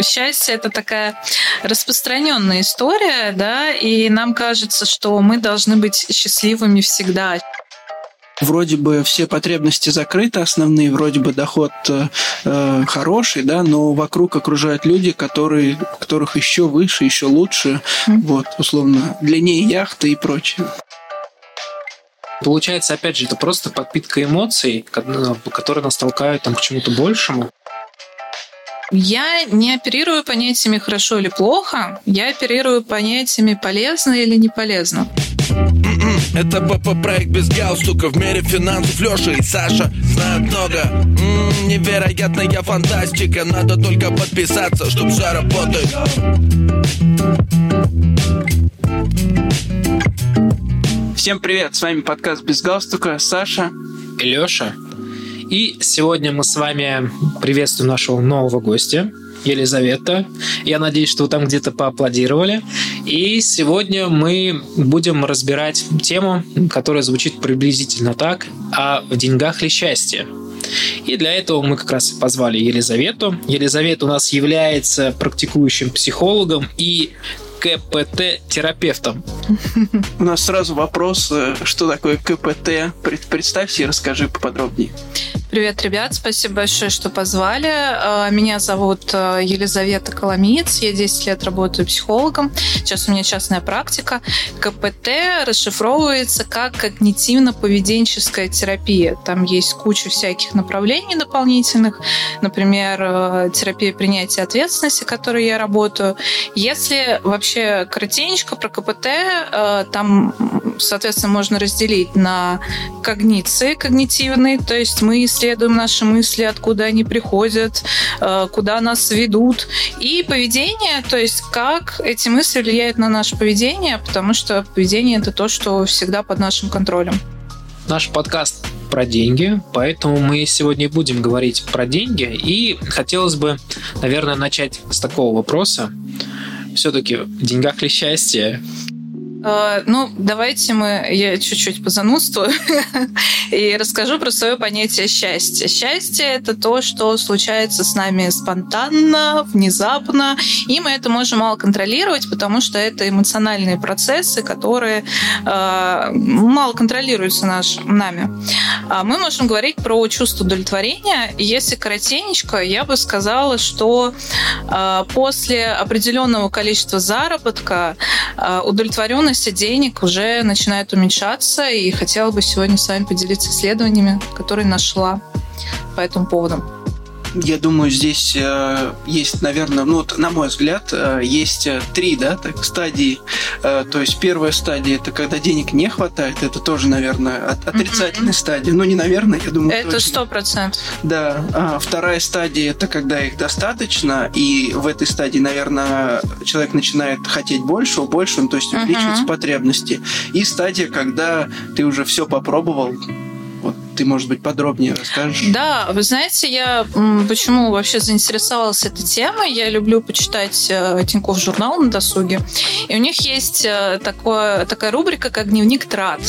Счастье это такая распространенная история, да, и нам кажется, что мы должны быть счастливыми всегда. Вроде бы все потребности закрыты, основные, вроде бы доход э, э хороший, да, но вокруг окружают люди, которые, которых еще выше, еще лучше, mm. вот, условно, длиннее яхты и прочее. Получается, опять же, это просто подпитка эмоций, которые нас толкают там, к чему-то большему. Я не оперирую понятиями хорошо или плохо, я оперирую понятиями полезно или не полезно. Это БП-проект без галстука. В мире финансов Леша и Саша знают много. М-м, Невероятная фантастика. Надо только подписаться, чтоб все работает. Всем привет, с вами подкаст «Без галстука», Саша. И Леша. И сегодня мы с вами приветствуем нашего нового гостя, Елизавета. Я надеюсь, что вы там где-то поаплодировали. И сегодня мы будем разбирать тему, которая звучит приблизительно так, а в деньгах ли счастье? И для этого мы как раз позвали Елизавету. Елизавета у нас является практикующим психологом и КПТ-терапевтом. У нас сразу вопрос, э, что такое КПТ? Представься и расскажи поподробнее. Привет, ребят, спасибо большое, что позвали. А, меня зовут а, Елизавета Коломиец, я 10 лет работаю психологом. Сейчас у меня частная практика. КПТ расшифровывается как когнитивно-поведенческая терапия. Там есть куча всяких направлений дополнительных, например, а, терапия принятия ответственности, которой я работаю. Если вообще коротенько про КПТ, там, соответственно, можно разделить на когниции когнитивные, то есть мы наши мысли, откуда они приходят, э, куда нас ведут. И поведение, то есть как эти мысли влияют на наше поведение, потому что поведение это то, что всегда под нашим контролем. Наш подкаст про деньги, поэтому мы сегодня будем говорить про деньги. И хотелось бы, наверное, начать с такого вопроса. Все-таки в деньгах ли счастье? Э, ну, давайте мы, я чуть-чуть позанудствую и расскажу про свое понятие счастья. Счастье — это то, что случается с нами спонтанно, внезапно, и мы это можем мало контролировать, потому что это эмоциональные процессы, которые э, мало контролируются наш, нами. А мы можем говорить про чувство удовлетворения. Если коротенечко, я бы сказала, что э, после определенного количества заработка э, удовлетворенность ценности денег уже начинает уменьшаться, и хотела бы сегодня с вами поделиться исследованиями, которые нашла по этому поводу. Я думаю, здесь э, есть, наверное, ну вот, на мой взгляд, э, есть э, три, да, так, стадии. Э, то есть первая стадия это когда денег не хватает, это тоже, наверное, от, отрицательная mm-hmm. стадия. Ну не наверное, я думаю. Это сто процентов. Да. А вторая стадия это когда их достаточно, и в этой стадии, наверное, человек начинает хотеть больше, больше, то есть увеличиваются mm-hmm. потребности. И стадия, когда ты уже все попробовал, ты, может быть, подробнее расскажешь? Да, вы знаете, я почему вообще заинтересовалась этой темой. Я люблю почитать э, Тинькофф журнал на досуге. И у них есть э, такое, такая рубрика, как «Дневник трат».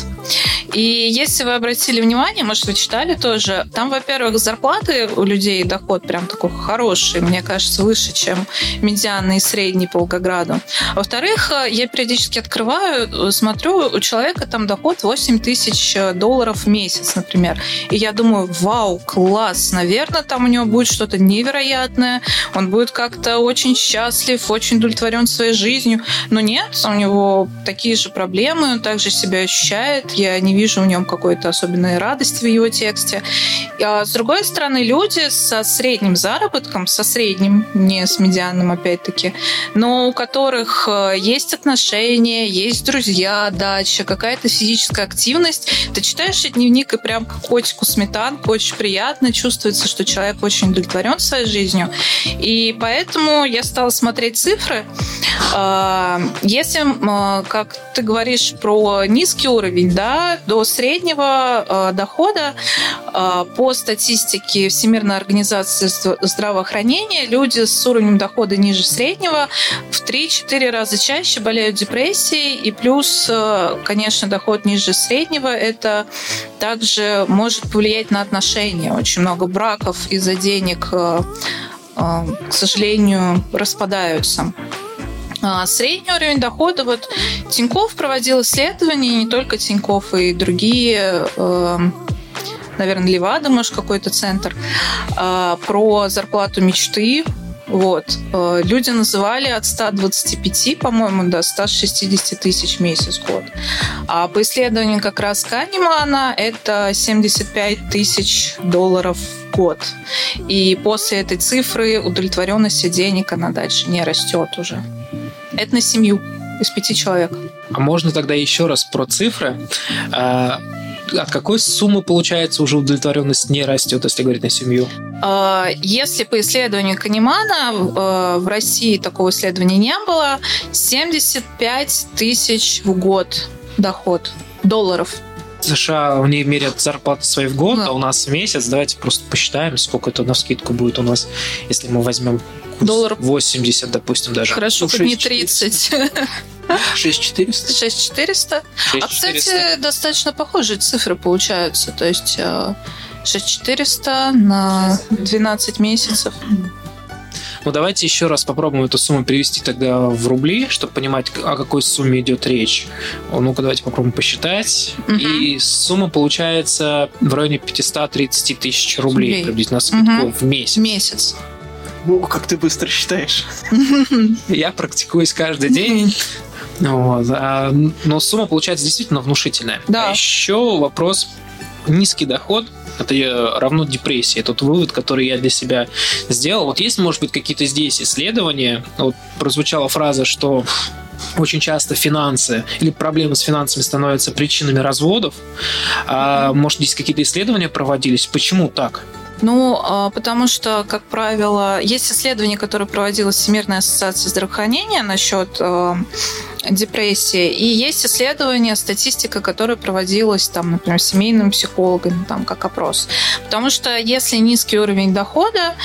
И если вы обратили внимание, может, вы читали тоже, там, во-первых, зарплаты у людей, доход прям такой хороший, мне кажется, выше, чем медианный и средний по Волгограду. Во-вторых, э, я периодически открываю, смотрю, у человека там доход 8 тысяч долларов в месяц, например. И я думаю, вау, класс, наверное, там у него будет что-то невероятное, он будет как-то очень счастлив, очень удовлетворен своей жизнью. Но нет, у него такие же проблемы, он также себя ощущает, я не вижу в нем какой-то особенной радости в его тексте. А с другой стороны, люди со средним заработком, со средним, не с медианным опять-таки, но у которых э, есть отношения, есть друзья, дача, какая-то физическая активность, ты читаешь дневник и прям котику сметанку, очень приятно, чувствуется, что человек очень удовлетворен своей жизнью. И поэтому я стала смотреть цифры. А, если, а, как ты говоришь про низкий уровень, да, до среднего а, дохода по статистике Всемирной организации здравоохранения люди с уровнем дохода ниже среднего в 3-4 раза чаще болеют депрессией, и плюс, конечно, доход ниже среднего – это также может повлиять на отношения. Очень много браков из-за денег к сожалению, распадаются. Средний уровень дохода, вот Тиньков проводил исследования, не только Тиньков, и другие наверное, Левада, может, какой-то центр, про зарплату мечты вот. Э, люди называли от 125, по-моему, до 160 тысяч в месяц год. А по исследованию как раз Канемана это 75 тысяч долларов в год. И после этой цифры удовлетворенность денег, она дальше не растет уже. Это на семью из пяти человек. А можно тогда еще раз про цифры? А, от какой суммы, получается, уже удовлетворенность не растет, если говорить на семью? А, если по исследованию Канемана э, в России такого исследования не было, 75 тысяч в год доход долларов. В США они мерят зарплату свои в год, да. а у нас в месяц. Давайте просто посчитаем, сколько это на скидку будет у нас, если мы возьмем долларов 80, допустим, даже. Хорошо, ну, не 30. 6400? 6400. А, кстати, достаточно похожие цифры получаются. То есть 6400 э, на 12 месяцев. Ну, давайте еще раз попробуем эту сумму перевести тогда в рубли, чтобы понимать, о какой сумме идет речь. Ну-ка, давайте попробуем посчитать. Угу. И сумма получается в районе 530 тысяч рублей, рублей. приблизительно скидку угу. в месяц. Месяц. О, как ты быстро считаешь. Я практикуюсь каждый день. Вот. А, но сумма получается действительно внушительная. Да. А еще вопрос низкий доход это равно депрессии. Тот вывод, который я для себя сделал. Вот есть, может быть, какие-то здесь исследования. Вот прозвучала фраза, что очень часто финансы или проблемы с финансами становятся причинами разводов. А, может, здесь какие-то исследования проводились? Почему так? Ну, а, потому что, как правило, есть исследование, которое проводила Всемирная ассоциация здравоохранения насчет а, депрессии. И есть исследование, статистика, которая проводилась, там, например, семейным психологом, там, как опрос. Потому что если низкий уровень дохода,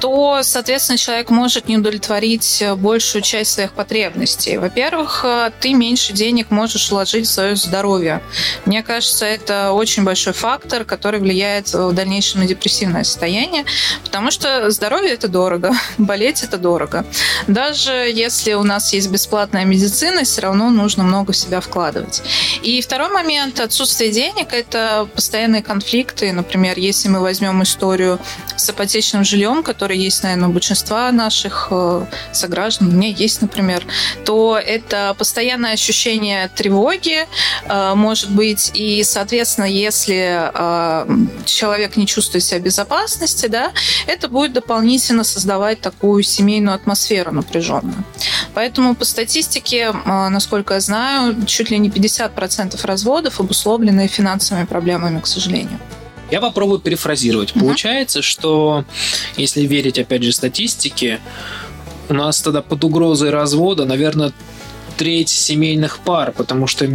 то, соответственно, человек может не удовлетворить большую часть своих потребностей. Во-первых, ты меньше денег можешь вложить в свое здоровье. Мне кажется, это очень большой фактор, который влияет в дальнейшем на депрессивное состояние, потому что здоровье это дорого, болеть это дорого. Даже если у нас есть бесплатная медицина, все равно нужно много в себя вкладывать. И второй момент, отсутствие денег, это постоянные конфликты. Например, если мы возьмем историю с ипотечным жильем, который есть, наверное, у большинства наших э, сограждан, у меня есть, например, то это постоянное ощущение тревоги, э, может быть, и, соответственно, если э, человек не чувствует себя в безопасности, да, это будет дополнительно создавать такую семейную атмосферу напряженную. Поэтому по статистике насколько я знаю, чуть ли не 50% разводов обусловлены финансовыми проблемами, к сожалению. Я попробую перефразировать. Угу. Получается, что если верить, опять же, статистике, у нас тогда под угрозой развода, наверное, треть семейных пар, потому что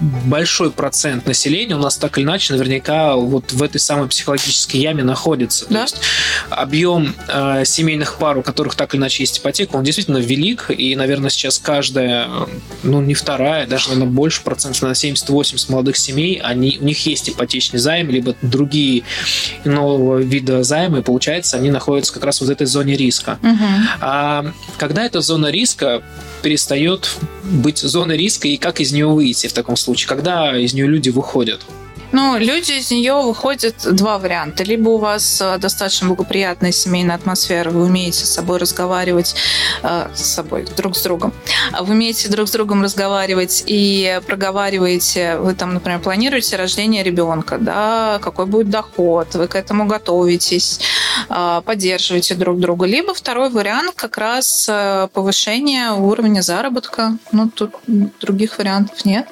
большой процент населения у нас так или иначе наверняка вот в этой самой психологической яме находится. Да? То есть объем э, семейных пар, у которых так или иначе есть ипотека, он действительно велик, и, наверное, сейчас каждая, ну, не вторая, даже, наверное, больше процентов, на 70-80 молодых семей, они, у них есть ипотечный займ, либо другие нового вида займы, и, получается, они находятся как раз в этой зоне риска. Угу. А когда эта зона риска перестает быть зоной риска, и как из нее выйти в таком случае? Случае, когда из нее люди выходят? Ну, люди из нее выходят два варианта. Либо у вас э, достаточно благоприятная семейная атмосфера, вы умеете с собой разговаривать, э, с собой, друг с другом. Вы умеете друг с другом разговаривать и проговариваете, вы там, например, планируете рождение ребенка, да, какой будет доход, вы к этому готовитесь, э, поддерживаете друг друга. Либо второй вариант как раз повышение уровня заработка. Ну, тут других вариантов нет.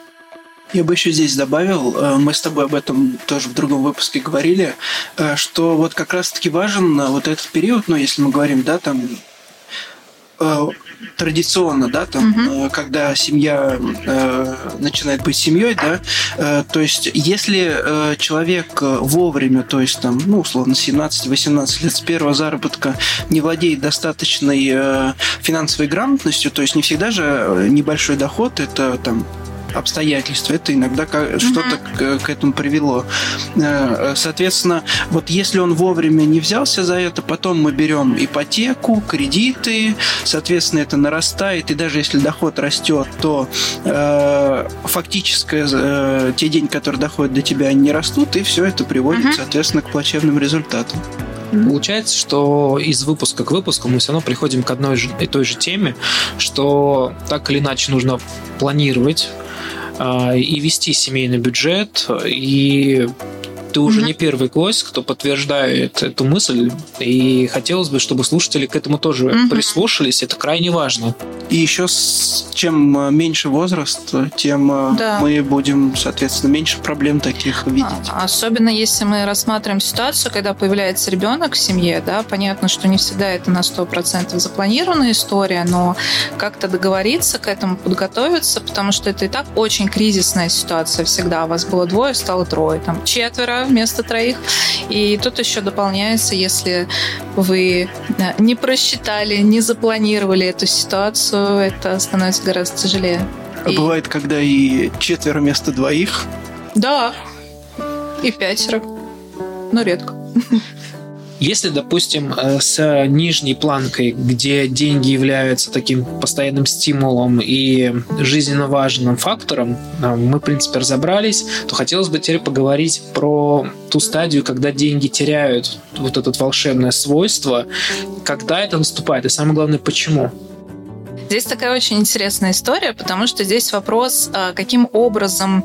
Я бы еще здесь добавил, э, мы с тобой об этом тоже в другом выпуске говорили, э, что вот как раз-таки важен э, вот этот период, ну, если мы говорим, да, там традиционно, да, там, угу. когда семья э, начинает быть семьей, да, э, то есть если э, человек вовремя, то есть там, ну, условно, 17-18 лет с первого заработка не владеет достаточной э, финансовой грамотностью, то есть не всегда же небольшой доход, это там обстоятельства. Это иногда mm-hmm. что-то к, к этому привело. Э, соответственно, вот если он вовремя не взялся за это, потом мы берем ипотеку, кредиты, соответственно, это нарастает, и даже если доход растет, то э, фактически э, те деньги, которые доходят до тебя, не растут, и все это приводит, mm-hmm. соответственно, к плачевным результатам. Получается, что из выпуска к выпуску мы все равно приходим к одной и той же теме, что так или иначе нужно планировать э, и вести семейный бюджет, и ты уже mm-hmm. не первый гость, кто подтверждает эту мысль, и хотелось бы, чтобы слушатели к этому тоже mm-hmm. прислушались. Это крайне важно. И еще с, чем э, меньше возраст, тем э, да. мы будем, соответственно, меньше проблем таких видеть. А, особенно если мы рассматриваем ситуацию, когда появляется ребенок в семье, да, понятно, что не всегда это на 100% запланированная история, но как-то договориться к этому, подготовиться, потому что это и так очень кризисная ситуация всегда. У вас было двое, стало трое, там четверо вместо троих. И тут еще дополняется, если вы не просчитали, не запланировали эту ситуацию, это становится гораздо тяжелее. А и... бывает, когда и четверо вместо двоих? Да, и пятеро, но редко. Если, допустим, э, с нижней планкой, где деньги являются таким постоянным стимулом и жизненно важным фактором, э, мы, в принципе, разобрались, то хотелось бы теперь поговорить про ту стадию, когда деньги теряют вот это волшебное свойство, когда это наступает, и самое главное, почему. Здесь такая очень интересная история, потому что здесь вопрос, а, каким образом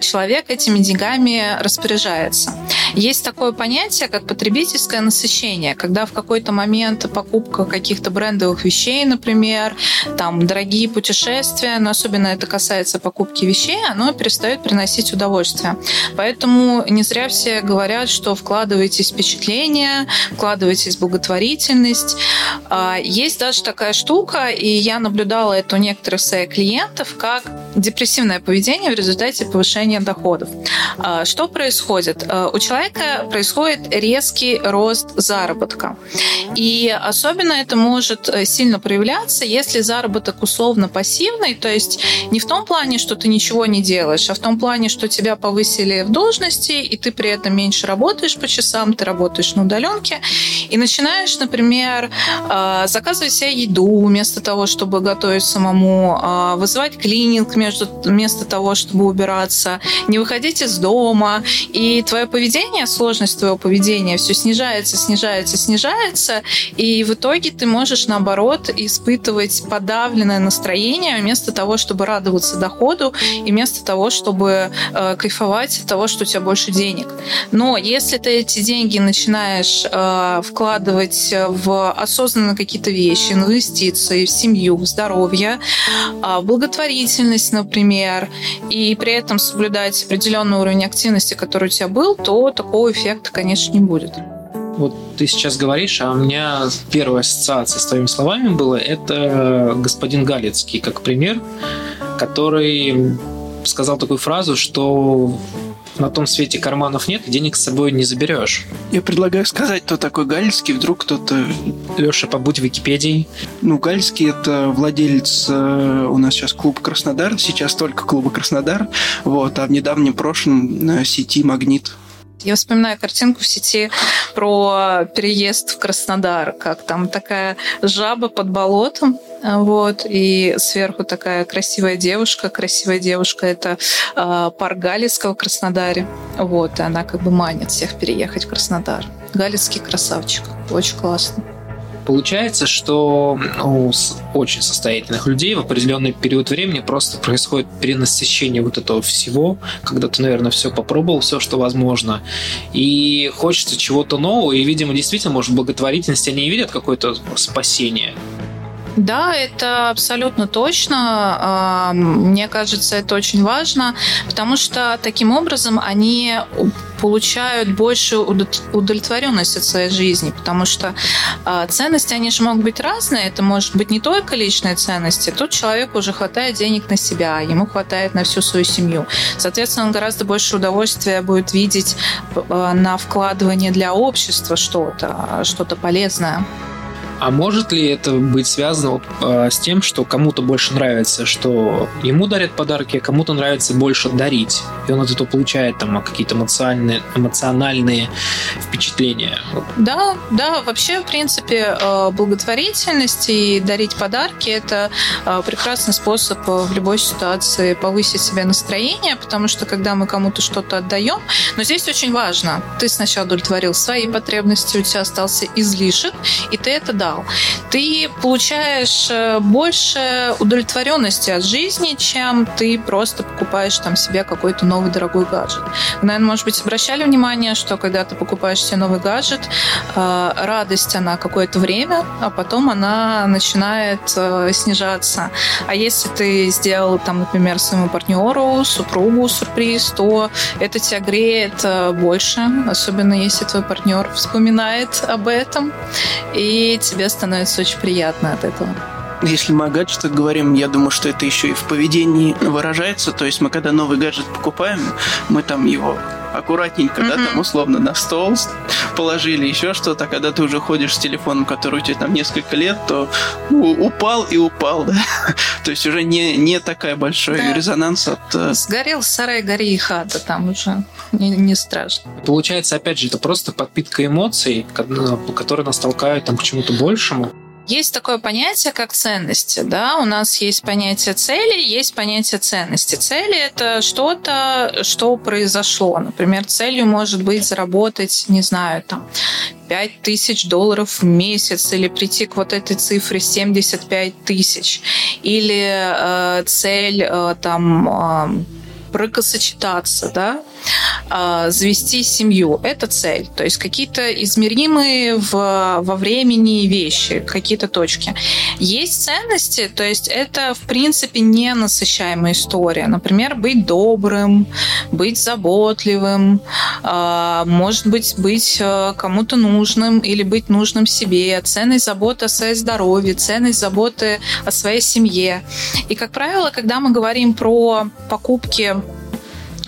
человек этими деньгами распоряжается. Есть такое понятие, как потребительское насыщение, когда в какой-то момент покупка каких-то брендовых вещей, например, там дорогие путешествия, но особенно это касается покупки вещей, оно перестает приносить удовольствие. Поэтому не зря все говорят, что вкладывайтесь в впечатление, вкладывайтесь в благотворительность. А, есть даже такая штука, и я наблюдала это у некоторых своих клиентов, как депрессивное поведение в результате повышения доходов. А, что происходит? А, у человека происходит резкий рост заработка. И особенно это может э, сильно проявляться, если заработок условно пассивный, то есть не в том плане, что ты ничего не делаешь, а в том плане, что тебя повысили в должности, и ты при этом меньше работаешь по часам, ты работаешь на удаленке, и начинаешь, например, а, заказывать себе еду вместо того, чтобы готовить самому, вызывать клининг вместо того, чтобы убираться, не выходить из дома. И твое поведение, сложность твоего поведения все снижается, снижается, снижается. И в итоге ты можешь, наоборот, испытывать подавленное настроение вместо того, чтобы радоваться доходу и вместо того, чтобы э, кайфовать от того, что у тебя больше денег. Но если ты эти деньги начинаешь э, вкладывать в осознанно какие-то вещи, инвестиции, в семью, в здоровье, э, благотворительность, например, и при этом соблюдать определенный уровень активности, который у тебя был, то такого эффекта, конечно, не будет. Вот ты сейчас говоришь, а у меня первая ассоциация с твоими словами была, это господин Галицкий, как пример, который сказал такую фразу, что на том свете карманов нет, денег с собой не заберешь. Я предлагаю сказать, кто такой Гальский, вдруг кто-то... Леша, побудь в Википедии. Ну, Гальский – это владелец э, у нас сейчас клуб Краснодар, сейчас только клуба Краснодар, вот, а в недавнем прошлом э, сети «Магнит». Я вспоминаю картинку в сети про переезд в Краснодар, как там такая жаба под болотом, вот, и сверху такая красивая девушка. Красивая девушка – это э, парк Галицкого в Краснодаре. Вот, и она как бы манит всех переехать в Краснодар. Галицкий красавчик. Очень классно. Получается, что у очень состоятельных людей в определенный период времени просто происходит перенасыщение вот этого всего, когда ты, наверное, все попробовал, все, что возможно, и хочется чего-то нового, и, видимо, действительно, может, благотворительность они и видят какое-то спасение. Да, это абсолютно точно. А, мне кажется, это очень важно, потому что таким образом они получают большую удовлетворенность от своей жизни, потому что а, ценности, они же могут быть разные. Это может быть не только личные ценности. Тут человеку уже хватает денег на себя, ему хватает на всю свою семью. Соответственно, он гораздо больше удовольствия будет видеть а, на вкладывание для общества что-то, что-то полезное. А может ли это быть связано э, с тем, что кому-то больше нравится, что ему дарят подарки, а кому-то нравится больше дарить? И он от этого получает там какие-то эмоциональные, эмоциональные впечатления. Да, да, вообще, в принципе, э, благотворительность и дарить подарки – это э, прекрасный способ в любой ситуации повысить себе настроение, потому что когда мы кому-то что-то отдаем, но здесь очень важно, ты сначала удовлетворил свои потребности, у тебя остался излишек, и ты это дал сказал, ты получаешь э, больше удовлетворенности от жизни, чем ты просто покупаешь там себе какой-то новый дорогой гаджет. Вы, наверное, может быть, обращали внимание, что когда ты покупаешь себе новый гаджет, э, радость, она какое-то время, а потом она начинает э, снижаться. А если ты сделал там, например, своему партнеру, супругу сюрприз, то это тебя греет больше, особенно если твой партнер вспоминает об этом, и тебе становится очень приятно от этого. Если мы о гаджетах говорим, я думаю, что это еще и в поведении выражается. То есть мы когда новый гаджет покупаем, мы там его аккуратненько, mm-hmm. да, там условно на стол положили, еще что-то. Когда ты уже ходишь с телефоном, который у тебя там несколько лет, то упал и упал, да. то есть уже не, не такая большой да. резонанс от... Э, Сгорел сарай, гори и хата, там уже не, не страшно. Получается, опять же, это просто подпитка эмоций, которые нас толкают там, к чему-то большему. Есть такое понятие, как ценности. Да? У нас есть понятие цели, есть понятие ценности. Цели – это что-то, что произошло. Например, целью может быть заработать, не знаю, там, 5 тысяч долларов в месяц или прийти к вот этой цифре 75 тысяч. Или э, цель э, там э, бракосочетаться, да, а, завести семью. Это цель. То есть какие-то измеримые в, во времени вещи, какие-то точки. Есть ценности, то есть это, в принципе, не насыщаемая история. Например, быть добрым, быть заботливым, а, может быть, быть э, кому-то нужным или быть нужным себе, ценность заботы о своей здоровье, ценность заботы о своей семье. И, как правило, когда мы говорим про покупки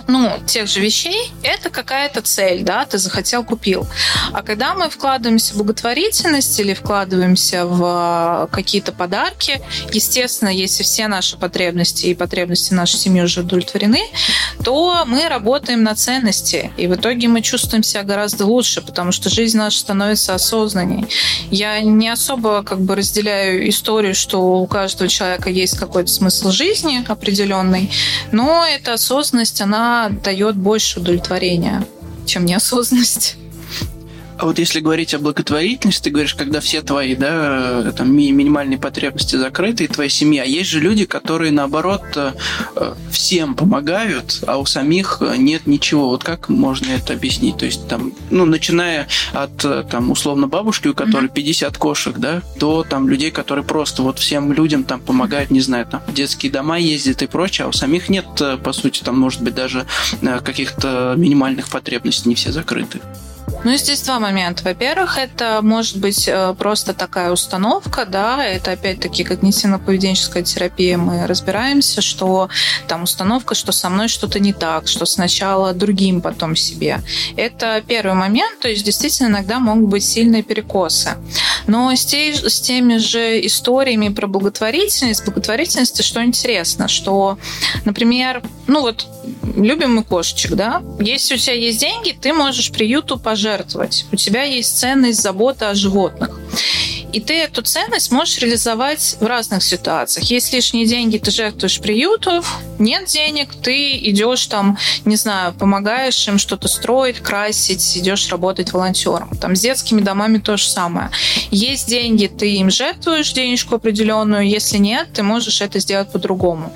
ну, тех же вещей, это какая-то цель, да, ты захотел, купил. А когда мы вкладываемся в благотворительность или вкладываемся в а, какие-то подарки, естественно, если все наши потребности и потребности нашей семьи уже удовлетворены, то мы работаем на ценности, и в итоге мы чувствуем себя гораздо лучше, потому что жизнь наша становится осознанней. Я не особо как бы разделяю историю, что у каждого человека есть какой-то смысл жизни определенный, но эта осознанность, она дает больше удовлетворения, чем неосознанность. А вот если говорить о благотворительности, ты говоришь, когда все твои да, там, минимальные потребности закрыты, и твоя семья. Есть же люди, которые, наоборот, э, всем помогают, а у самих нет ничего. Вот как можно это объяснить? То есть, там, ну, начиная от, там, условно, бабушки, у которой 50 кошек, да, до там людей, которые просто вот всем людям там помогают, не знаю, там, в детские дома ездят и прочее, а у самих нет, э, по сути, там, может быть, даже э, каких-то минимальных потребностей, не все закрыты. Ну, здесь два момента. Во-первых, это может быть э, просто такая установка, да, это опять-таки когнитивно-поведенческая терапия. Мы разбираемся, что там установка, что со мной что-то не так, что сначала другим, потом себе. Это первый момент, то есть действительно иногда могут быть сильные перекосы. Но с, те, с теми же историями про благотворительность, благотворительности, что интересно, что, например, ну вот любим мы кошечек, да? Если у тебя есть деньги, ты можешь приюту пожертвовать. У тебя есть ценность забота о животных. И ты эту ценность можешь реализовать в разных ситуациях. Есть лишние деньги, ты жертвуешь приюту, нет денег, ты идешь там, не знаю, помогаешь им что-то строить, красить, идешь работать волонтером. Там с детскими домами то же самое. Есть деньги, ты им жертвуешь денежку определенную, если нет, ты можешь это сделать по-другому.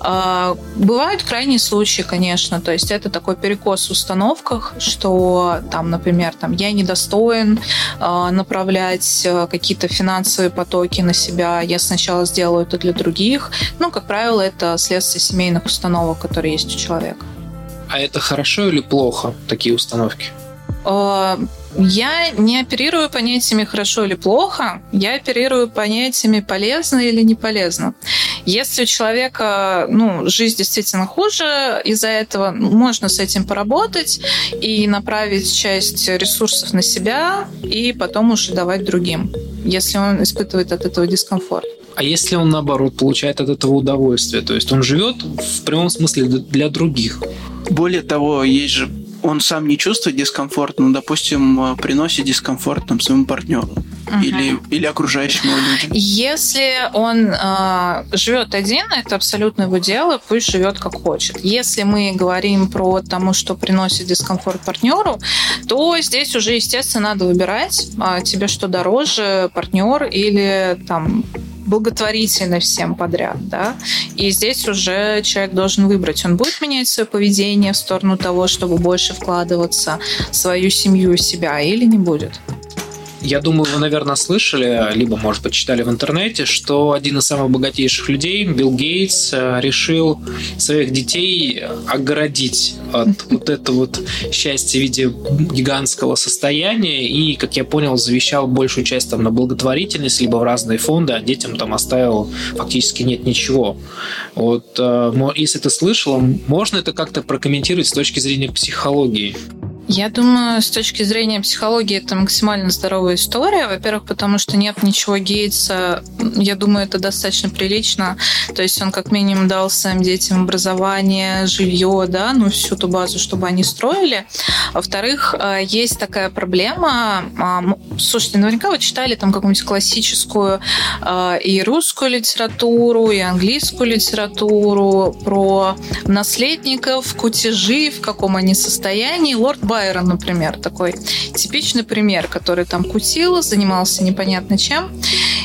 А, бывают крайние случаи, конечно, то есть это такой перекос в установках, что там, например, там я недостоин а, направлять а, какие-то финансовые потоки на себя, я сначала сделаю это для других. Ну, как правило, это следствие семейных установок, которые есть у человека. А это хорошо или плохо, такие установки? Я не оперирую понятиями хорошо или плохо, я оперирую понятиями полезно или не полезно. Если у человека ну, жизнь действительно хуже, из-за этого можно с этим поработать и направить часть ресурсов на себя, и потом уже давать другим, если он испытывает от этого дискомфорт. А если он, наоборот, получает от этого удовольствие? То есть он живет в прямом смысле для других? Более того, есть же он сам не чувствует дискомфорт, но, допустим, приносит дискомфорт там, своему партнеру uh-huh. или, или окружающим его людям. Если он э, живет один, это абсолютно его дело, пусть живет как хочет. Если мы говорим про тому, что приносит дискомфорт партнеру, то здесь уже, естественно, надо выбирать, а тебе что дороже, партнер или там благотворительно всем подряд, да, и здесь уже человек должен выбрать, он будет менять свое поведение в сторону того, чтобы больше вкладываться в свою семью, себя, или не будет. Я думаю, вы, наверное, слышали, либо, может быть, читали в интернете, что один из самых богатейших людей, Билл Гейтс, э, решил своих детей огородить от вот этого вот счастья в виде гигантского состояния и, как я понял, завещал большую часть там на благотворительность, либо в разные фонды, а детям там оставил фактически нет ничего. Вот, э, если ты слышал, можно это как-то прокомментировать с точки зрения психологии? Я думаю, с точки зрения психологии это максимально здоровая история. Во-первых, потому что нет ничего Гейтса. Я думаю, это достаточно прилично. То есть он как минимум дал своим детям образование, жилье, да, ну всю ту базу, чтобы они строили. Во-вторых, э, есть такая проблема. А, слушайте, наверняка вы читали там какую-нибудь классическую э, и русскую литературу, и английскую литературу про наследников, кутежи, в каком они состоянии. Лорд Байрон Байрон, например, такой типичный пример, который там кутил, занимался непонятно чем.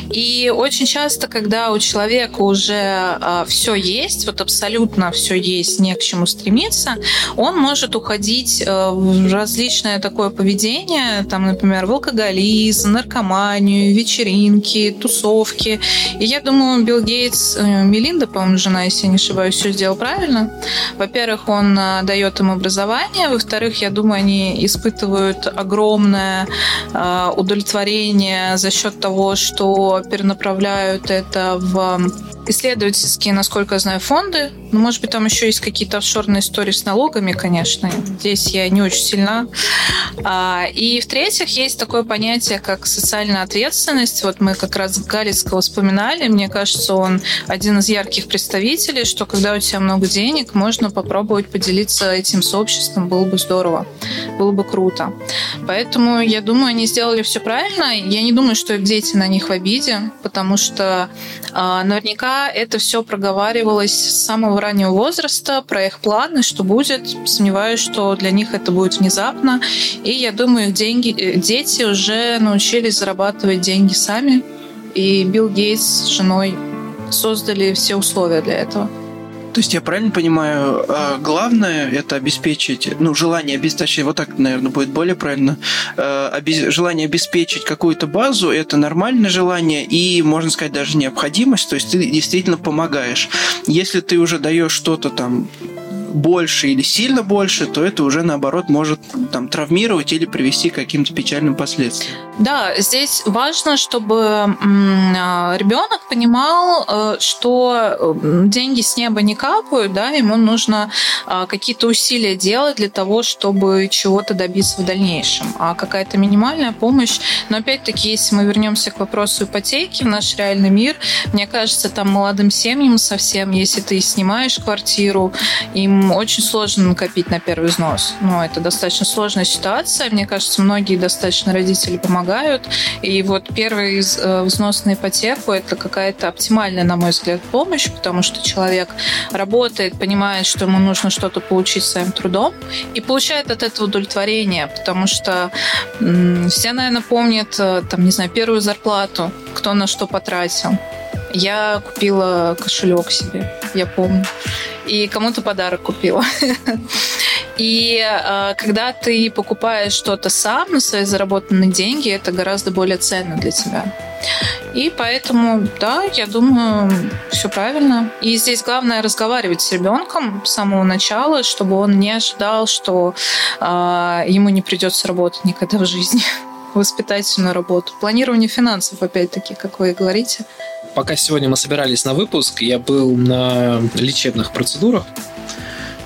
И очень часто, когда у человека уже э, а, все есть, вот абсолютно все есть, не к чему стремиться, он может уходить э, в различное такое поведение, там, например, в алкоголизм, наркоманию, вечеринки, тусовки. И я думаю, Билл Гейтс, э, Мелинда, по-моему, жена, если я не ошибаюсь, все сделал правильно. Во-первых, он э, дает им образование, во-вторых, я думаю, они испытывают огромное э, удовлетворение за счет того, что перенаправляют это в исследовательские, насколько я знаю, фонды. Ну, может быть, там еще есть какие-то офшорные истории с налогами, конечно. Здесь я не очень сильна. А, и в-третьих, есть такое понятие, как социальная ответственность. Вот мы как раз Галицкого вспоминали. Мне кажется, он один из ярких представителей, что когда у тебя много денег, можно попробовать поделиться этим сообществом. Было бы здорово. Было бы круто. Поэтому я думаю, они сделали все правильно. Я не думаю, что дети на них в обиде, потому что а, наверняка это все проговаривалось с самого раннего возраста, про их планы, что будет. Сомневаюсь, что для них это будет внезапно. И я думаю, их деньги, э, дети уже научились зарабатывать деньги сами. И Билл Гейтс с женой создали все условия для этого. То есть я правильно понимаю, а, главное это обеспечить, ну, желание обеспечить, вот так, наверное, будет более правильно, а, желание обеспечить какую-то базу, это нормальное желание и, можно сказать, даже необходимость, то есть ты действительно помогаешь. Если ты уже даешь что-то там больше или сильно больше, то это уже наоборот может там травмировать или привести к каким-то печальным последствиям. Да, здесь важно, чтобы а, ребенок понимал, э, что деньги с неба не капают, да, ему нужно а, какие-то усилия делать для того, чтобы чего-то добиться в дальнейшем. А какая-то минимальная помощь, но опять-таки, если мы вернемся к вопросу ипотеки в наш реальный мир, мне кажется, там молодым семьям совсем, если ты снимаешь квартиру, им очень сложно накопить на первый взнос. Ну, это достаточно сложная ситуация. Мне кажется, многие достаточно родители помогают. И вот первый э, взнос на ипотеку – это какая-то оптимальная, на мой взгляд, помощь, потому что человек работает, понимает, что ему нужно что-то получить своим трудом и получает от этого удовлетворение, потому что все, наверное, помнят, э, там, не знаю, первую зарплату, кто на что потратил. Я купила кошелек себе, я помню и кому-то подарок купила. И э, когда ты покупаешь что-то сам на свои заработанные деньги, это гораздо более ценно для тебя. И поэтому, да, я думаю, все правильно. И здесь главное разговаривать с ребенком с самого начала, чтобы он не ожидал, что э, ему не придется работать никогда в жизни воспитательную работу. Планирование финансов, опять-таки, как вы говорите. Пока сегодня мы собирались на выпуск, я был на лечебных процедурах.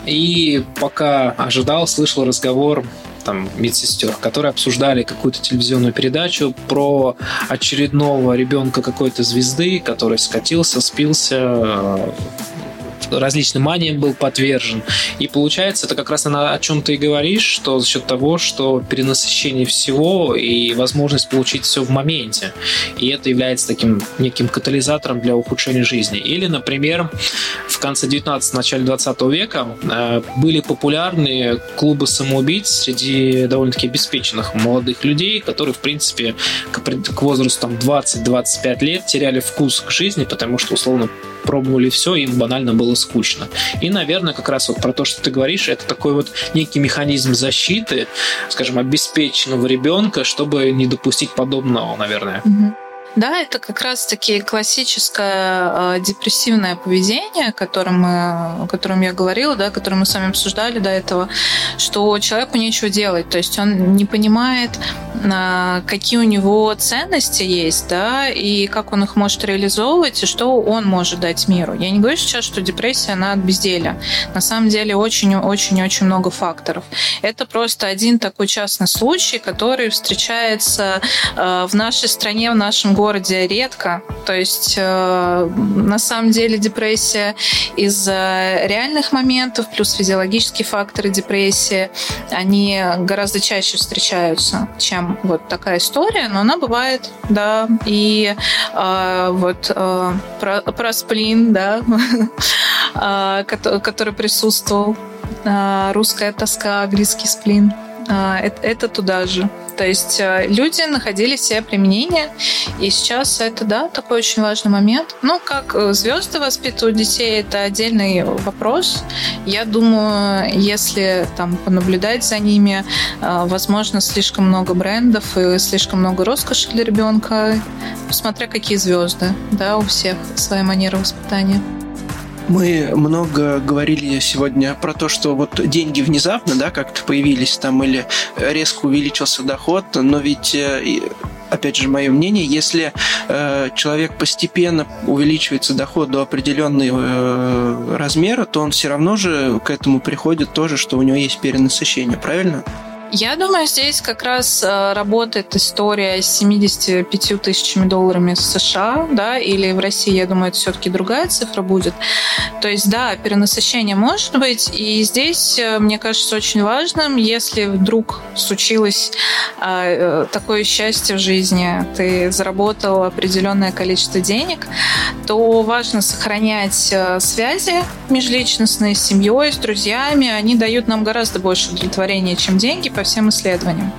И пока ожидал, слышал разговор там медсестер, которые обсуждали какую-то телевизионную передачу про очередного ребенка какой-то звезды, который скатился, спился, различным маниям был подвержен. И получается, это как раз она о чем ты и говоришь, что за счет того, что перенасыщение всего и возможность получить все в моменте. И это является таким неким катализатором для ухудшения жизни. Или, например, в конце 19 начале 20 века э, были популярны клубы самоубийц среди довольно-таки обеспеченных молодых людей, которые, в принципе, к, к возрасту там, 20-25 лет теряли вкус к жизни, потому что, условно, пробовали все, им банально было скучно. И, наверное, как раз вот про то, что ты говоришь, это такой вот некий механизм защиты, скажем, обеспеченного ребенка, чтобы не допустить подобного, наверное. Угу. Да, это как раз-таки классическое э, депрессивное поведение, о котором, мы, о котором я говорила, да, которое мы с вами обсуждали до этого, что человеку нечего делать, то есть он не понимает, э, какие у него ценности есть, да, и как он их может реализовывать, и что он может дать миру. Я не говорю сейчас, что депрессия, она от безделия. На самом деле очень-очень-очень много факторов. Это просто один такой частный случай, который встречается э, в нашей стране, в нашем городе редко. То есть э, на самом деле депрессия из-за реальных моментов плюс физиологические факторы депрессии, они гораздо чаще встречаются, чем вот такая история, но она бывает, да. И э, вот э, про, про сплин, да, э, который присутствовал, э, русская тоска, английский сплин, это туда же. То есть э, люди находили себе применение, и сейчас это, да, такой очень важный момент. Ну, как э, звезды воспитывают детей, это отдельный вопрос. Я думаю, если там понаблюдать за ними, э, возможно, слишком много брендов и слишком много роскоши для ребенка, смотря какие звезды, да, у всех своя манера воспитания. Мы много говорили сегодня про то, что вот деньги внезапно, да, как-то появились там или резко увеличился доход, но ведь э, опять же, мое мнение, если э, человек постепенно увеличивается доход до определенного э, размера, то он все равно же к этому приходит тоже, что у него есть перенасыщение, правильно? Я думаю, здесь как раз э, работает история с 75 тысячами долларами США, да, или в России, я думаю, это все-таки другая цифра будет. То есть, да, перенасыщение может быть, и здесь, э, мне кажется, очень важным, если вдруг случилось э, такое счастье в жизни, ты заработал определенное количество денег, то важно сохранять связи межличностные с семьей, с друзьями. Они дают нам гораздо больше удовлетворения, чем деньги, по всем исследованиям.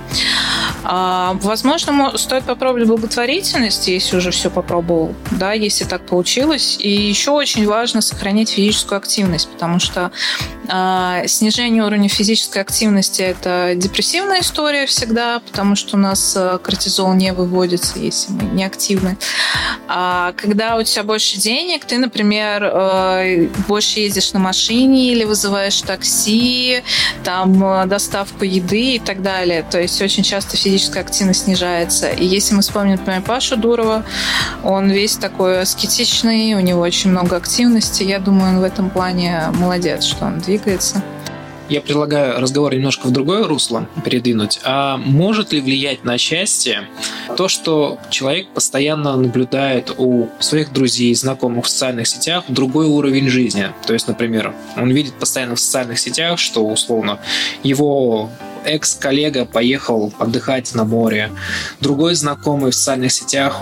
А, возможно, стоит попробовать благотворительность, если уже все попробовал, да, если так получилось. И еще очень важно сохранять физическую активность, потому что а, снижение уровня физической активности – это депрессивная история всегда, потому что у нас а, кортизол не выводится, если мы не активны. А когда у тебя больше денег, ты, например, а, больше ездишь на машине или вызываешь такси, там доставку еды и так далее. То есть очень часто физическая активность снижается. И если мы вспомним, например, Пашу Дурова, он весь такой аскетичный, у него очень много активности. Я думаю, он в этом плане молодец, что он двигается. Я предлагаю разговор немножко в другое русло передвинуть. А может ли влиять на счастье то, что человек постоянно наблюдает у своих друзей, знакомых в социальных сетях другой уровень жизни? То есть, например, он видит постоянно в социальных сетях, что условно его экс-коллега поехал отдыхать на море, другой знакомый в социальных сетях,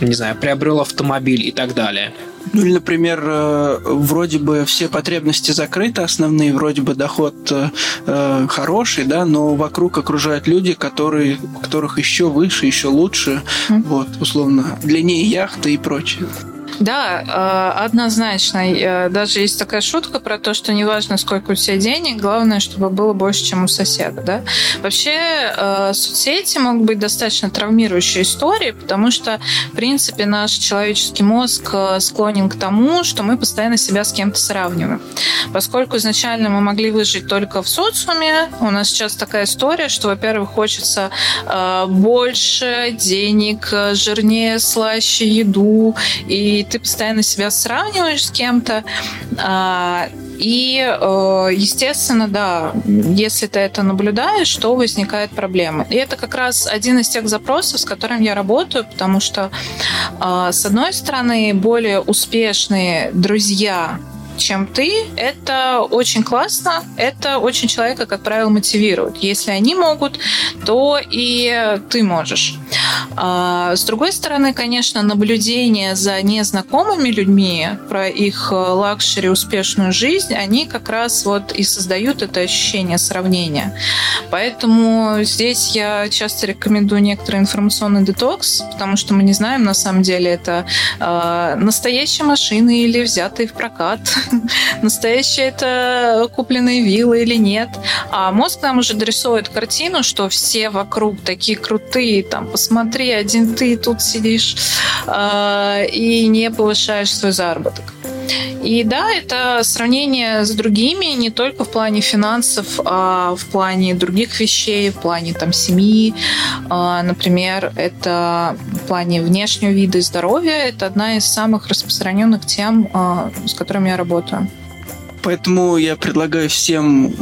не знаю, приобрел автомобиль и так далее. Ну или, например, э, вроде бы все потребности закрыты основные, вроде бы доход э, э, хороший, да, но вокруг окружают люди, которые, которых еще выше, еще лучше, mm. вот, условно, длиннее яхты и прочее. Да, э, однозначно. Э, даже есть такая шутка про то, что неважно, сколько у тебя денег, главное, чтобы было больше, чем у соседа. Да? Вообще, э, соцсети могут быть достаточно травмирующей историей, потому что, в принципе, наш человеческий мозг склонен к тому, что мы постоянно себя с кем-то сравниваем. Поскольку изначально мы могли выжить только в социуме, у нас сейчас такая история, что, во-первых, хочется больше денег, жирнее, слаще еду, и ты постоянно себя сравниваешь с кем-то. А, и, э, естественно, да, если ты это наблюдаешь, то возникает проблема. И это как раз один из тех запросов, с которым я работаю, потому что, а, с одной стороны, более успешные друзья чем ты, это очень классно, это очень человека, как правило, мотивирует. Если они могут, то и ты можешь. А, с другой стороны, конечно, наблюдение за незнакомыми людьми, про их luxury, успешную жизнь, они как раз вот и создают это ощущение сравнения. Поэтому здесь я часто рекомендую некоторый информационный детокс, потому что мы не знаем, на самом деле, это э, настоящие машины или взятые в прокат, настоящие это купленные виллы или нет. А мозг нам уже дорисует картину, что все вокруг такие крутые, там, посмотри, один ты тут сидишь э, и не повышаешь свой заработок. И да, это сравнение с другими не только в плане финансов, а в плане других вещей, в плане там семьи. А, например, это в плане внешнего вида и здоровья. Это одна из самых распространенных тем, а, с которыми я работаю. Поэтому я предлагаю всем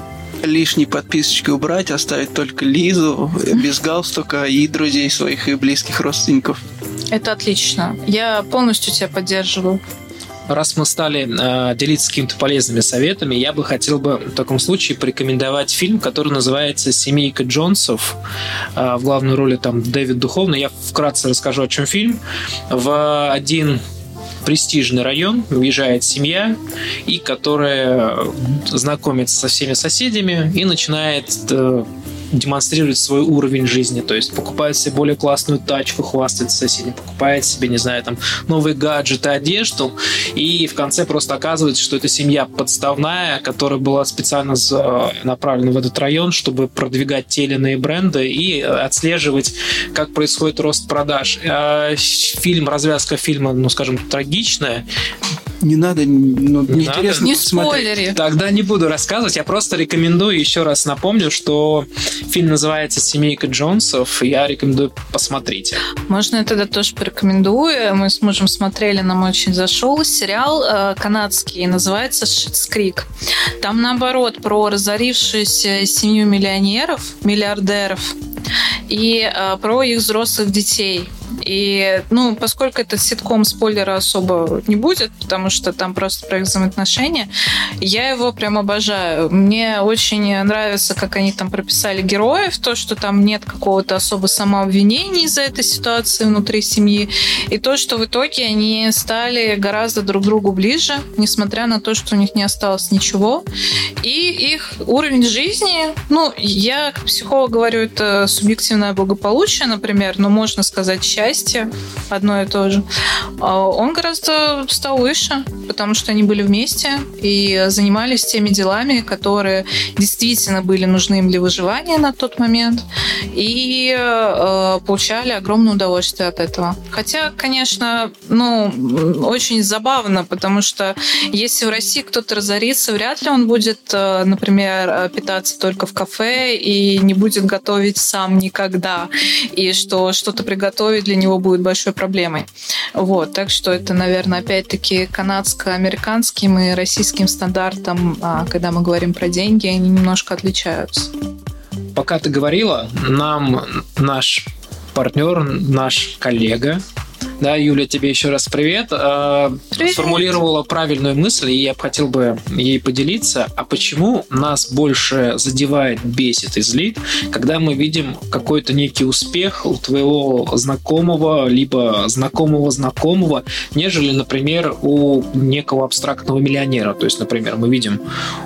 лишней подписочкой убрать, оставить только Лизу без галстука и друзей своих и близких родственников. Это отлично. Я полностью тебя поддерживаю раз мы стали э, делиться какими-то полезными советами, я бы хотел бы в таком случае порекомендовать фильм, который называется «Семейка Джонсов». Э, в главной роли там Дэвид Духовный. Я вкратце расскажу, о чем фильм. В один престижный район, уезжает семья, и которая знакомится со всеми соседями и начинает э, демонстрирует свой уровень жизни, то есть покупает себе более классную тачку, хвастается соседям, покупает себе, не знаю, там новые гаджеты, одежду, и в конце просто оказывается, что это семья подставная, которая была специально направлена в этот район, чтобы продвигать те или иные бренды и отслеживать, как происходит рост продаж. А фильм, развязка фильма, ну, скажем, трагичная, не надо, ну, не неинтересно не смотреть. Тогда не буду рассказывать, я просто рекомендую, еще раз напомню, что фильм называется «Семейка Джонсов», я рекомендую посмотреть. Можно я тогда тоже порекомендую. Мы с мужем смотрели, нам очень зашел. Сериал э, канадский, называется «Шитс Крик». Там, наоборот, про разорившуюся семью миллионеров, миллиардеров, и э, про их взрослых детей. И, ну, поскольку этот ситком спойлера особо не будет, потому что там просто про их взаимоотношения, я его прям обожаю. Мне очень нравится, как они там прописали героев, то, что там нет какого-то особо самообвинения из-за этой ситуации внутри семьи, и то, что в итоге они стали гораздо друг другу ближе, несмотря на то, что у них не осталось ничего. И их уровень жизни, ну, я как психолог говорю, это субъективное благополучие, например, но можно сказать счастье, одно и то же, а он гораздо стал выше, потому что они были вместе и занимались теми делами, которые действительно были нужны им для выживания на тот момент, и э, получали огромное удовольствие от этого. Хотя, конечно, ну, очень забавно, потому что если в России кто-то разорится, вряд ли он будет, э, например, питаться только в кафе и не будет готовить сам никогда, и что что-то приготовить для него будет большой проблемой. Вот, так что это, наверное, опять-таки канадско-американским и российским стандартам, а, когда мы говорим про деньги, они немножко отличаются. Пока ты говорила, нам наш партнер, наш коллега да, Юля, тебе еще раз привет. Э, привет. Сформулировала правильную мысль, и я хотел бы ей поделиться. А почему нас больше задевает, бесит и злит, когда мы видим какой-то некий успех у твоего знакомого, либо знакомого знакомого, нежели, например, у некого абстрактного миллионера. То есть, например, мы видим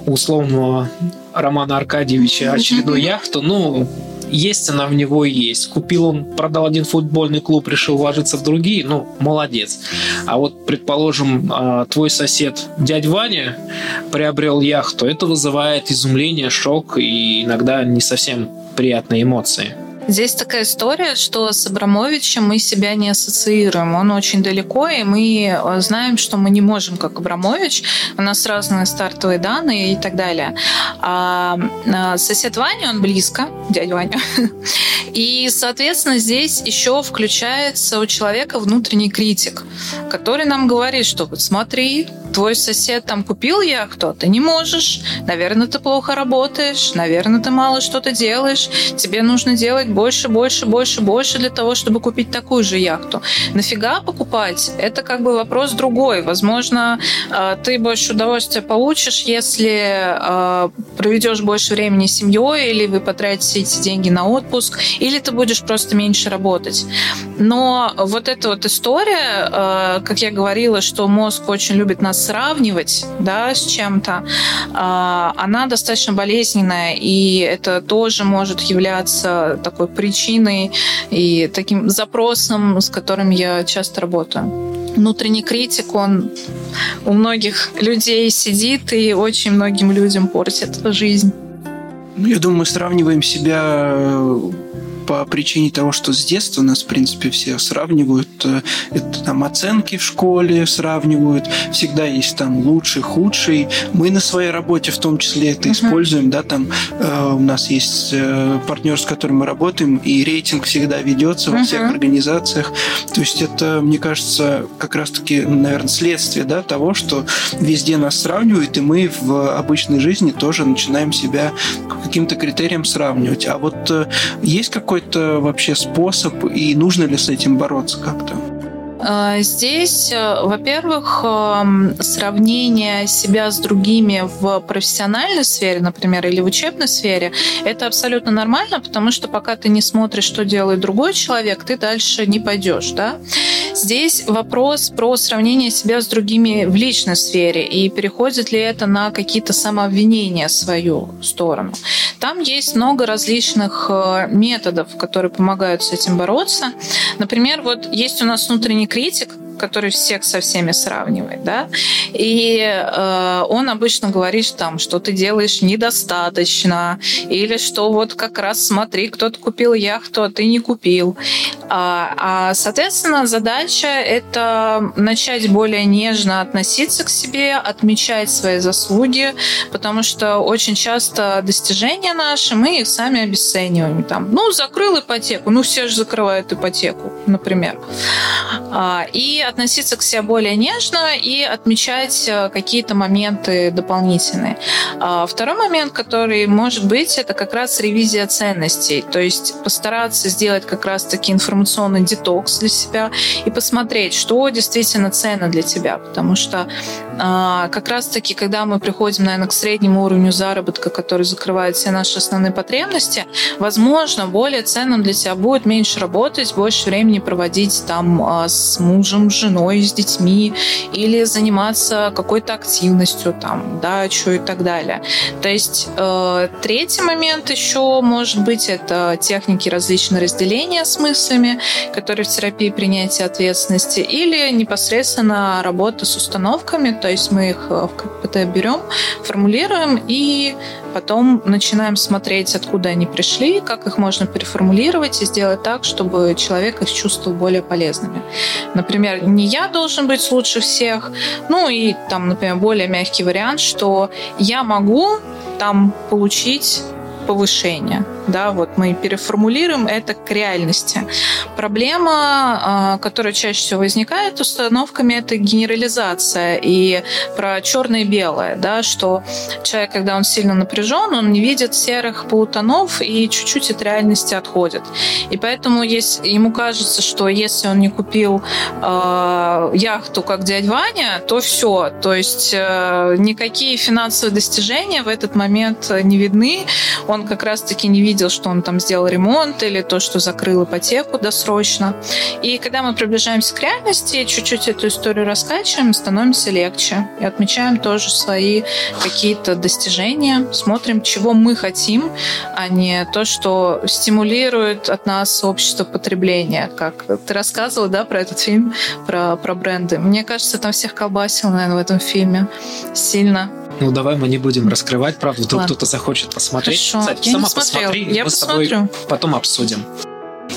условного Романа Аркадьевича очередную яхту, ну, есть она в него есть. Купил он, продал один футбольный клуб, решил вложиться в другие, ну, молодец. А вот, предположим, а, твой сосед, дядь Ваня, приобрел яхту, это вызывает изумление, шок и иногда не совсем приятные эмоции. Здесь такая история, что с Абрамовичем мы себя не ассоциируем. Он очень далеко, и мы э, знаем, что мы не можем, как Абрамович. У нас разные стартовые данные и так далее. А, а сосед Ваня, он близко, дядя Ваня. И, соответственно, здесь еще включается у человека внутренний критик, который нам говорит, что вот смотри, твой сосед там купил яхту, а ты не можешь. Наверное, ты плохо работаешь, наверное, ты мало что-то делаешь. Тебе нужно делать больше, больше, больше, больше для того, чтобы купить такую же яхту. Нафига покупать? Это как бы вопрос другой. Возможно, э, ты больше удовольствия получишь, если э, проведешь больше времени с семьей, или вы потратите эти деньги на отпуск, или ты будешь просто меньше работать. Но вот эта вот история, э, как я говорила, что мозг очень любит нас сравнивать да, с чем-то, она достаточно болезненная, и это тоже может являться такой причиной и таким запросом, с которым я часто работаю. Внутренний критик, он у многих людей сидит и очень многим людям портит жизнь. Ну, я думаю, мы сравниваем себя по причине того, что с детства нас, в принципе, все сравнивают. Э, это там оценки в школе сравнивают. Всегда есть там лучший, худший. Мы на своей работе в том числе это uh-huh. используем. Да, там э, у нас есть э, партнер, с которым мы работаем, и рейтинг всегда ведется uh-huh. во всех организациях. То есть это, мне кажется, как раз-таки, наверное, следствие да, того, что везде нас сравнивают, и мы в обычной жизни тоже начинаем себя каким-то критериям сравнивать. А вот э, есть какой какой-то вообще способ, и нужно ли с этим бороться как-то? А, здесь, э, во-первых, эм, сравнение себя с другими в профессиональной сфере, например, или в учебной сфере, это абсолютно нормально, потому что пока ты не смотришь, что делает другой человек, ты дальше не пойдешь. Да? Здесь вопрос про сравнение себя с другими в личной сфере и переходит ли это на какие-то самообвинения в свою сторону. Там есть много различных э, методов, которые помогают с этим бороться. Например, вот есть у нас внутренний критик, который всех со всеми сравнивает, да, и э, он обычно говорит там, что ты делаешь недостаточно, или что вот как раз смотри, кто-то купил яхту, а ты не купил. А, а соответственно, задача это начать более нежно относиться к себе, отмечать свои заслуги, потому что очень часто достижения наши мы их сами обесцениваем. Там, ну, закрыл ипотеку, ну, все же закрывают ипотеку, например. А, и относиться к себе более нежно и отмечать э, какие-то моменты дополнительные. А, второй момент, который может быть, это как раз ревизия ценностей. То есть постараться сделать как раз-таки информационный детокс для себя и посмотреть, что действительно ценно для тебя. Потому что а, как раз-таки, когда мы приходим, наверное, к среднему уровню заработка, который закрывает все наши основные потребности, возможно, более ценным для тебя будет меньше работать, больше времени проводить там а, с мужем, женой, с детьми, или заниматься какой-то активностью, там, дачу и так далее. То есть э, третий момент еще может быть это техники различные разделения с мыслями, которые в терапии принятия ответственности, или непосредственно работа с установками, то есть мы их э, в КПТ берем, формулируем и потом начинаем смотреть, откуда они пришли, как их можно переформулировать и сделать так, чтобы человек их чувствовал более полезными. Например, не я должен быть лучше всех, ну и там, например, более мягкий вариант, что я могу там получить повышение. Да, вот мы переформулируем это к реальности. Проблема, а, которая чаще всего возникает установками, это генерализация и про черное и белое, да, что человек, когда он сильно напряжен, он не видит серых полутонов и чуть-чуть от реальности отходит. И поэтому есть, ему кажется, что если он не купил э, яхту, как дядь Ваня, то все. То есть э, никакие финансовые достижения в этот момент не видны. Он как раз-таки не увидел, что он там сделал ремонт или то, что закрыл ипотеку досрочно. И когда мы приближаемся к реальности, чуть-чуть эту историю раскачиваем, становимся легче. И отмечаем тоже свои какие-то достижения, смотрим, чего мы хотим, а не то, что стимулирует от нас общество потребления. Как ты рассказывала, да, про этот фильм, про, про бренды. Мне кажется, там всех колбасил, наверное, в этом фильме сильно. Ну, давай мы не будем раскрывать, правда, вдруг кто-то захочет посмотреть. Хорошо. Кстати, я сама посмотри, я мы посмотрю. с тобой потом обсудим.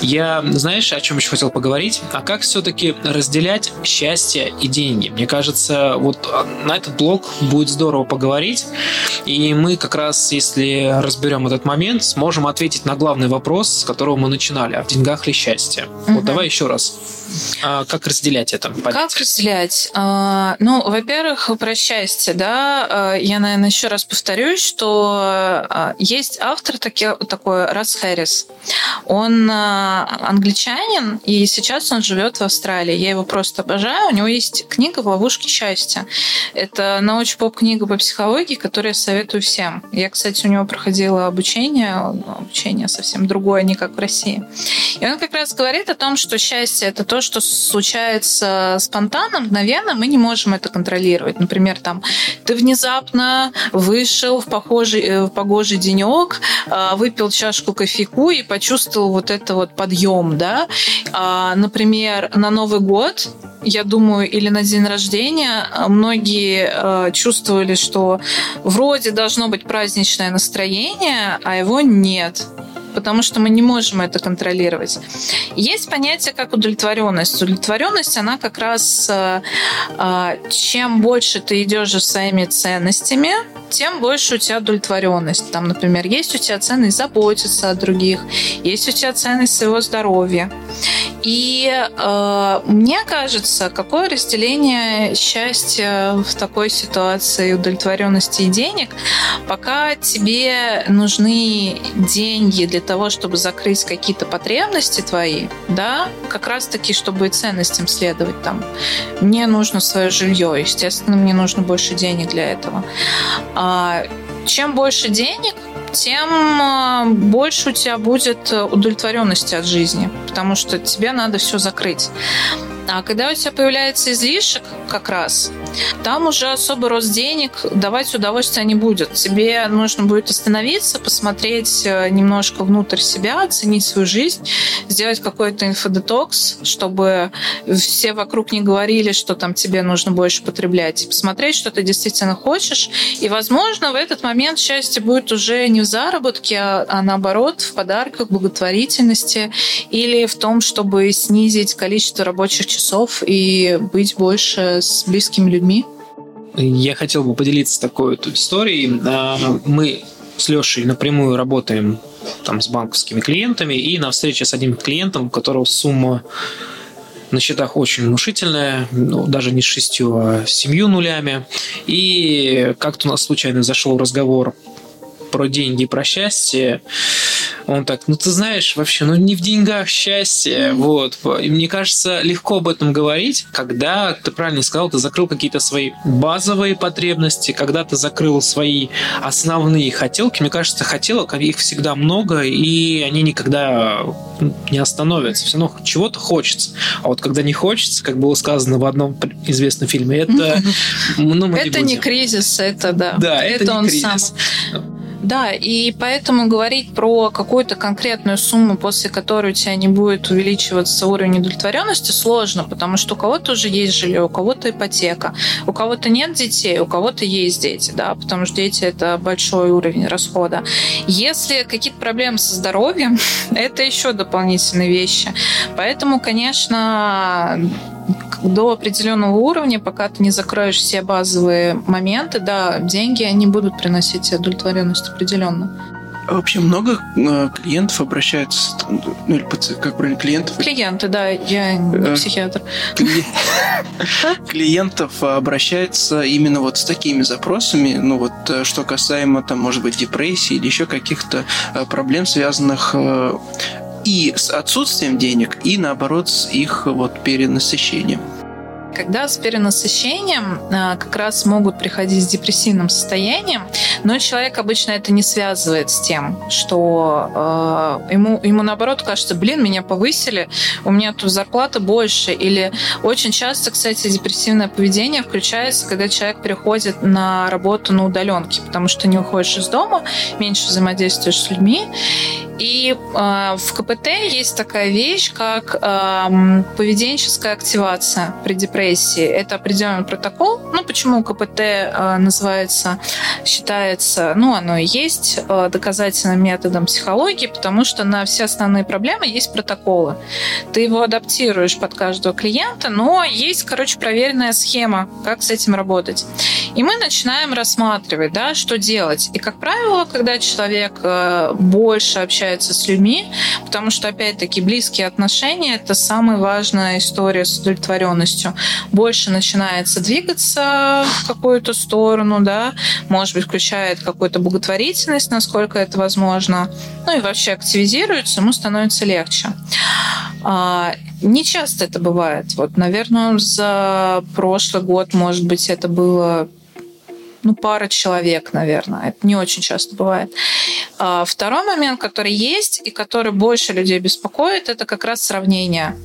Я, знаешь, о чем еще хотел поговорить? А как все-таки разделять счастье и деньги? Мне кажется, вот на этот блок будет здорово поговорить. И мы как раз, если разберем этот момент, сможем ответить на главный вопрос, с которого мы начинали. А в деньгах ли счастье? Угу. Вот давай еще раз. А как разделять это? Понять? Как разделять? А, ну, во-первых, про счастье, да, а, я, наверное, еще раз повторюсь, что а, есть автор таки, такой Рас Хэрис. Он англичанин, и сейчас он живет в Австралии. Я его просто обожаю. У него есть книга «В ловушке счастья». Это научно-поп-книга по психологии, которую я советую всем. Я, кстати, у него проходила обучение, обучение совсем другое, не как в России. И он как раз говорит о том, что счастье – это то, что случается спонтанно, мгновенно, мы не можем это контролировать. Например, там, ты внезапно вышел в похожий, э, в погожий денек, а, выпил чашку кофейку и почувствовал вот это вот подъем, да. А, например, на Новый год я думаю, или на день рождения многие э, чувствовали, что вроде должно быть праздничное настроение, а его нет потому что мы не можем это контролировать. Есть понятие как удовлетворенность. Удовлетворенность, она как раз э, э, чем больше ты идешь за своими ценностями, тем больше у тебя удовлетворенность. Там, например, есть у тебя ценность заботиться о других, есть у тебя ценность своего здоровья. И э, мне кажется, какое разделение счастья в такой ситуации удовлетворенности и денег, пока тебе нужны деньги для того, чтобы закрыть какие-то потребности твои, да, как раз-таки, чтобы ценностям следовать там. Мне нужно свое жилье, естественно, мне нужно больше денег для этого. А чем больше денег, тем а, больше у тебя будет удовлетворенности от жизни, потому что тебе надо все закрыть. А когда у тебя появляется излишек, как раз, там уже особый рост денег давать удовольствия не будет. Тебе нужно будет остановиться, посмотреть э, немножко внутрь себя, оценить свою жизнь, сделать какой-то инфодетокс, чтобы все вокруг не говорили, что там тебе нужно больше потреблять, и посмотреть, что ты действительно хочешь. И, возможно, в этот момент счастье будет уже не в заработке, а, а наоборот в подарках, благотворительности или в том, чтобы снизить количество рабочих часов и быть больше с близкими людьми. Я хотел бы поделиться такой вот историей. А, мы с Лешей напрямую работаем там с банковскими клиентами, и на встрече с одним клиентом, у которого сумма на счетах очень внушительная, ну, даже не с шестью, а с семью нулями. И как-то у нас случайно зашел разговор про деньги, про счастье. Он так, ну ты знаешь, вообще, ну не в деньгах счастье. Вот. И мне кажется, легко об этом говорить, когда, ты правильно сказал, ты закрыл какие-то свои базовые потребности, когда ты закрыл свои основные хотелки. Мне кажется, хотелок, их всегда много, и они никогда ну, не остановятся. Все равно чего-то хочется. А вот когда не хочется, как было сказано в одном известном фильме, это... Ну, мы это не, не кризис, это да. Да, это, это он кризис. сам. Да, и поэтому говорить про какую-то конкретную сумму, после которой у тебя не будет увеличиваться уровень удовлетворенности, сложно, потому что у кого-то уже есть жилье, у кого-то ипотека, у кого-то нет детей, у кого-то есть дети, да, потому что дети это большой уровень расхода. Если какие-то проблемы со здоровьем, это еще дополнительные вещи. Поэтому, конечно, до определенного уровня, пока ты не закроешь все базовые моменты, да, деньги, они будут приносить удовлетворенность определенно. А вообще много э, клиентов обращаются, ну или как правильно, клиентов? Клиенты, да, я не э, психиатр. Клиентов обращается именно вот с такими запросами, ну вот э, что касаемо там, может быть, депрессии или еще каких-то проблем, связанных и с отсутствием денег, и наоборот с их вот перенасыщением. когда с перенасыщением а, как раз могут приходить с депрессивным состоянием, но человек обычно это не связывает с тем, что э, ему, ему наоборот кажется, блин, меня повысили, у меня тут зарплата больше. Или очень часто, кстати, депрессивное поведение включается, когда человек переходит на работу на удаленке, потому что не уходишь из дома, меньше взаимодействуешь с людьми. И э, в КПТ есть такая вещь, как э, поведенческая активация при депрессии. Это определенный протокол. Ну, почему КПТ э, называется, считается, ну, оно и есть э, доказательным методом психологии, потому что на все основные проблемы есть протоколы. Ты его адаптируешь под каждого клиента, но есть, короче, проверенная схема, как с этим работать. И мы начинаем рассматривать, да, что делать. И, как правило, когда человек э, больше общается общается с людьми, потому что, опять-таки, близкие отношения – это самая важная история с удовлетворенностью. Больше начинается двигаться в какую-то сторону, да, может быть, включает какую-то благотворительность, насколько это возможно, ну и вообще активизируется, ему становится легче. А, не часто это бывает. Вот, наверное, за прошлый год, может быть, это было ну, пара человек, наверное. Это не очень часто бывает. А второй момент, который есть и который больше людей беспокоит, это как раз сравнение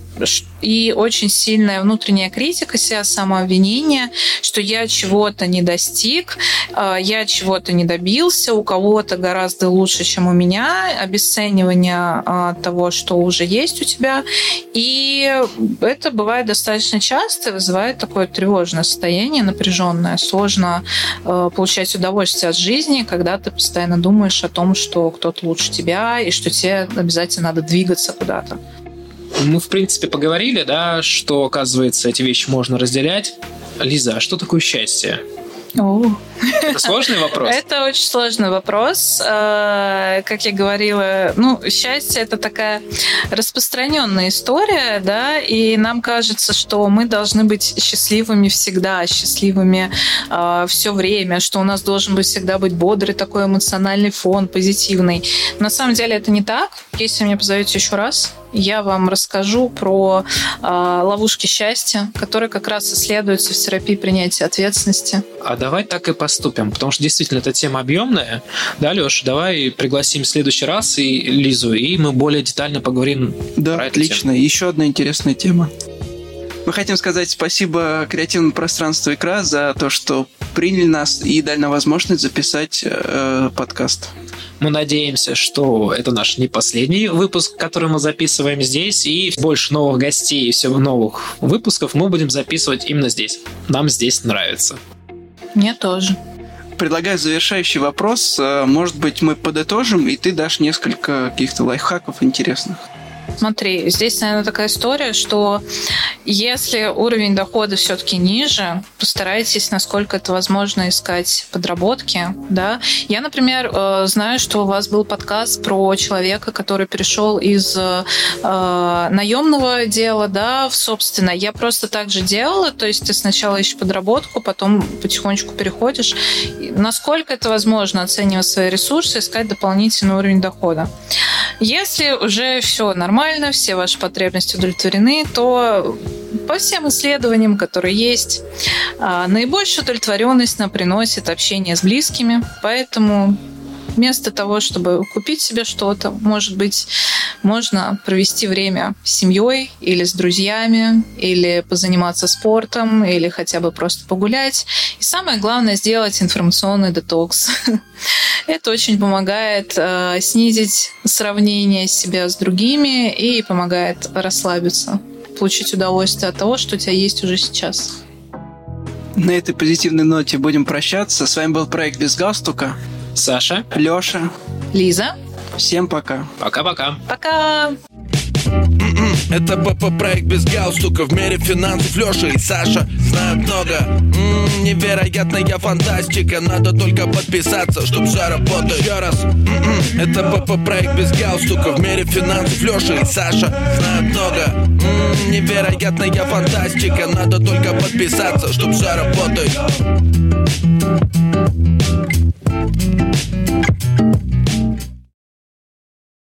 и очень сильная внутренняя критика себя, самообвинение, что я чего-то не достиг, а, я чего-то не добился, у кого-то гораздо лучше, чем у меня, обесценивание а, того, что уже есть у тебя. И это бывает достаточно часто, вызывает такое тревожное состояние, напряженное. Сложно получать удовольствие от жизни, когда ты постоянно думаешь о том, что кто-то лучше тебя и что тебе обязательно надо двигаться куда-то. Мы, в принципе, поговорили, да, что, оказывается, эти вещи можно разделять. Лиза, а что такое счастье? Это сложный вопрос? Это очень сложный вопрос. Э, как я говорила, ну, счастье – это такая распространенная история, да, и нам кажется, что мы должны быть счастливыми всегда, счастливыми э, все время, что у нас должен быть всегда быть бодрый такой эмоциональный фон, позитивный. На самом деле это не так. Если меня позовете еще раз, я вам расскажу про э, ловушки счастья, которые как раз исследуются в терапии принятия ответственности. А давай так и поступим, потому что действительно эта тема объемная. Да, Леша, давай пригласим в следующий раз и Лизу, и мы более детально поговорим да, про отлично. Тему. Еще одна интересная тема. Мы хотим сказать спасибо креативному пространству икра за то, что приняли нас и дали нам возможность записать э, подкаст. Мы надеемся, что это наш не последний выпуск, который мы записываем здесь, и больше новых гостей и все новых выпусков мы будем записывать именно здесь. Нам здесь нравится. Мне тоже. Предлагаю завершающий вопрос. Э, может быть, мы подытожим, и ты дашь несколько каких-то лайфхаков интересных. Смотри, здесь, наверное, такая история, что если уровень дохода все-таки ниже, постарайтесь, насколько это возможно, искать подработки. Да? Я, например, э, знаю, что у вас был подкаст про человека, который перешел из э, наемного дела да, в собственное. Я просто так же делала, то есть ты сначала ищешь подработку, потом потихонечку переходишь. Насколько это возможно, оценивать свои ресурсы, искать дополнительный уровень дохода. Если уже все нормально, все ваши потребности удовлетворены, то по всем исследованиям, которые есть, а, наибольшую удовлетворенность нам приносит общение с близкими. Поэтому вместо того, чтобы купить себе что-то, может быть, можно провести время с семьей или с друзьями, или позаниматься спортом, или хотя бы просто погулять. И самое главное сделать информационный детокс. Это очень помогает э, снизить сравнение себя с другими и помогает расслабиться, получить удовольствие от того, что у тебя есть уже сейчас. На этой позитивной ноте будем прощаться. С вами был проект «Без галстука». Саша. Леша. Лиза. Всем пока. Пока-пока. Пока. Это ПП проект без галстука В мире финансов Леша и Саша знают много М-м, Невероятная фантастика Надо только подписаться, чтоб все работало Еще раз М-м, Это ПП проект без галстука В мире финансов Леша и Саша знают много М-м, Невероятная фантастика Надо только подписаться, чтоб все работало Thank you.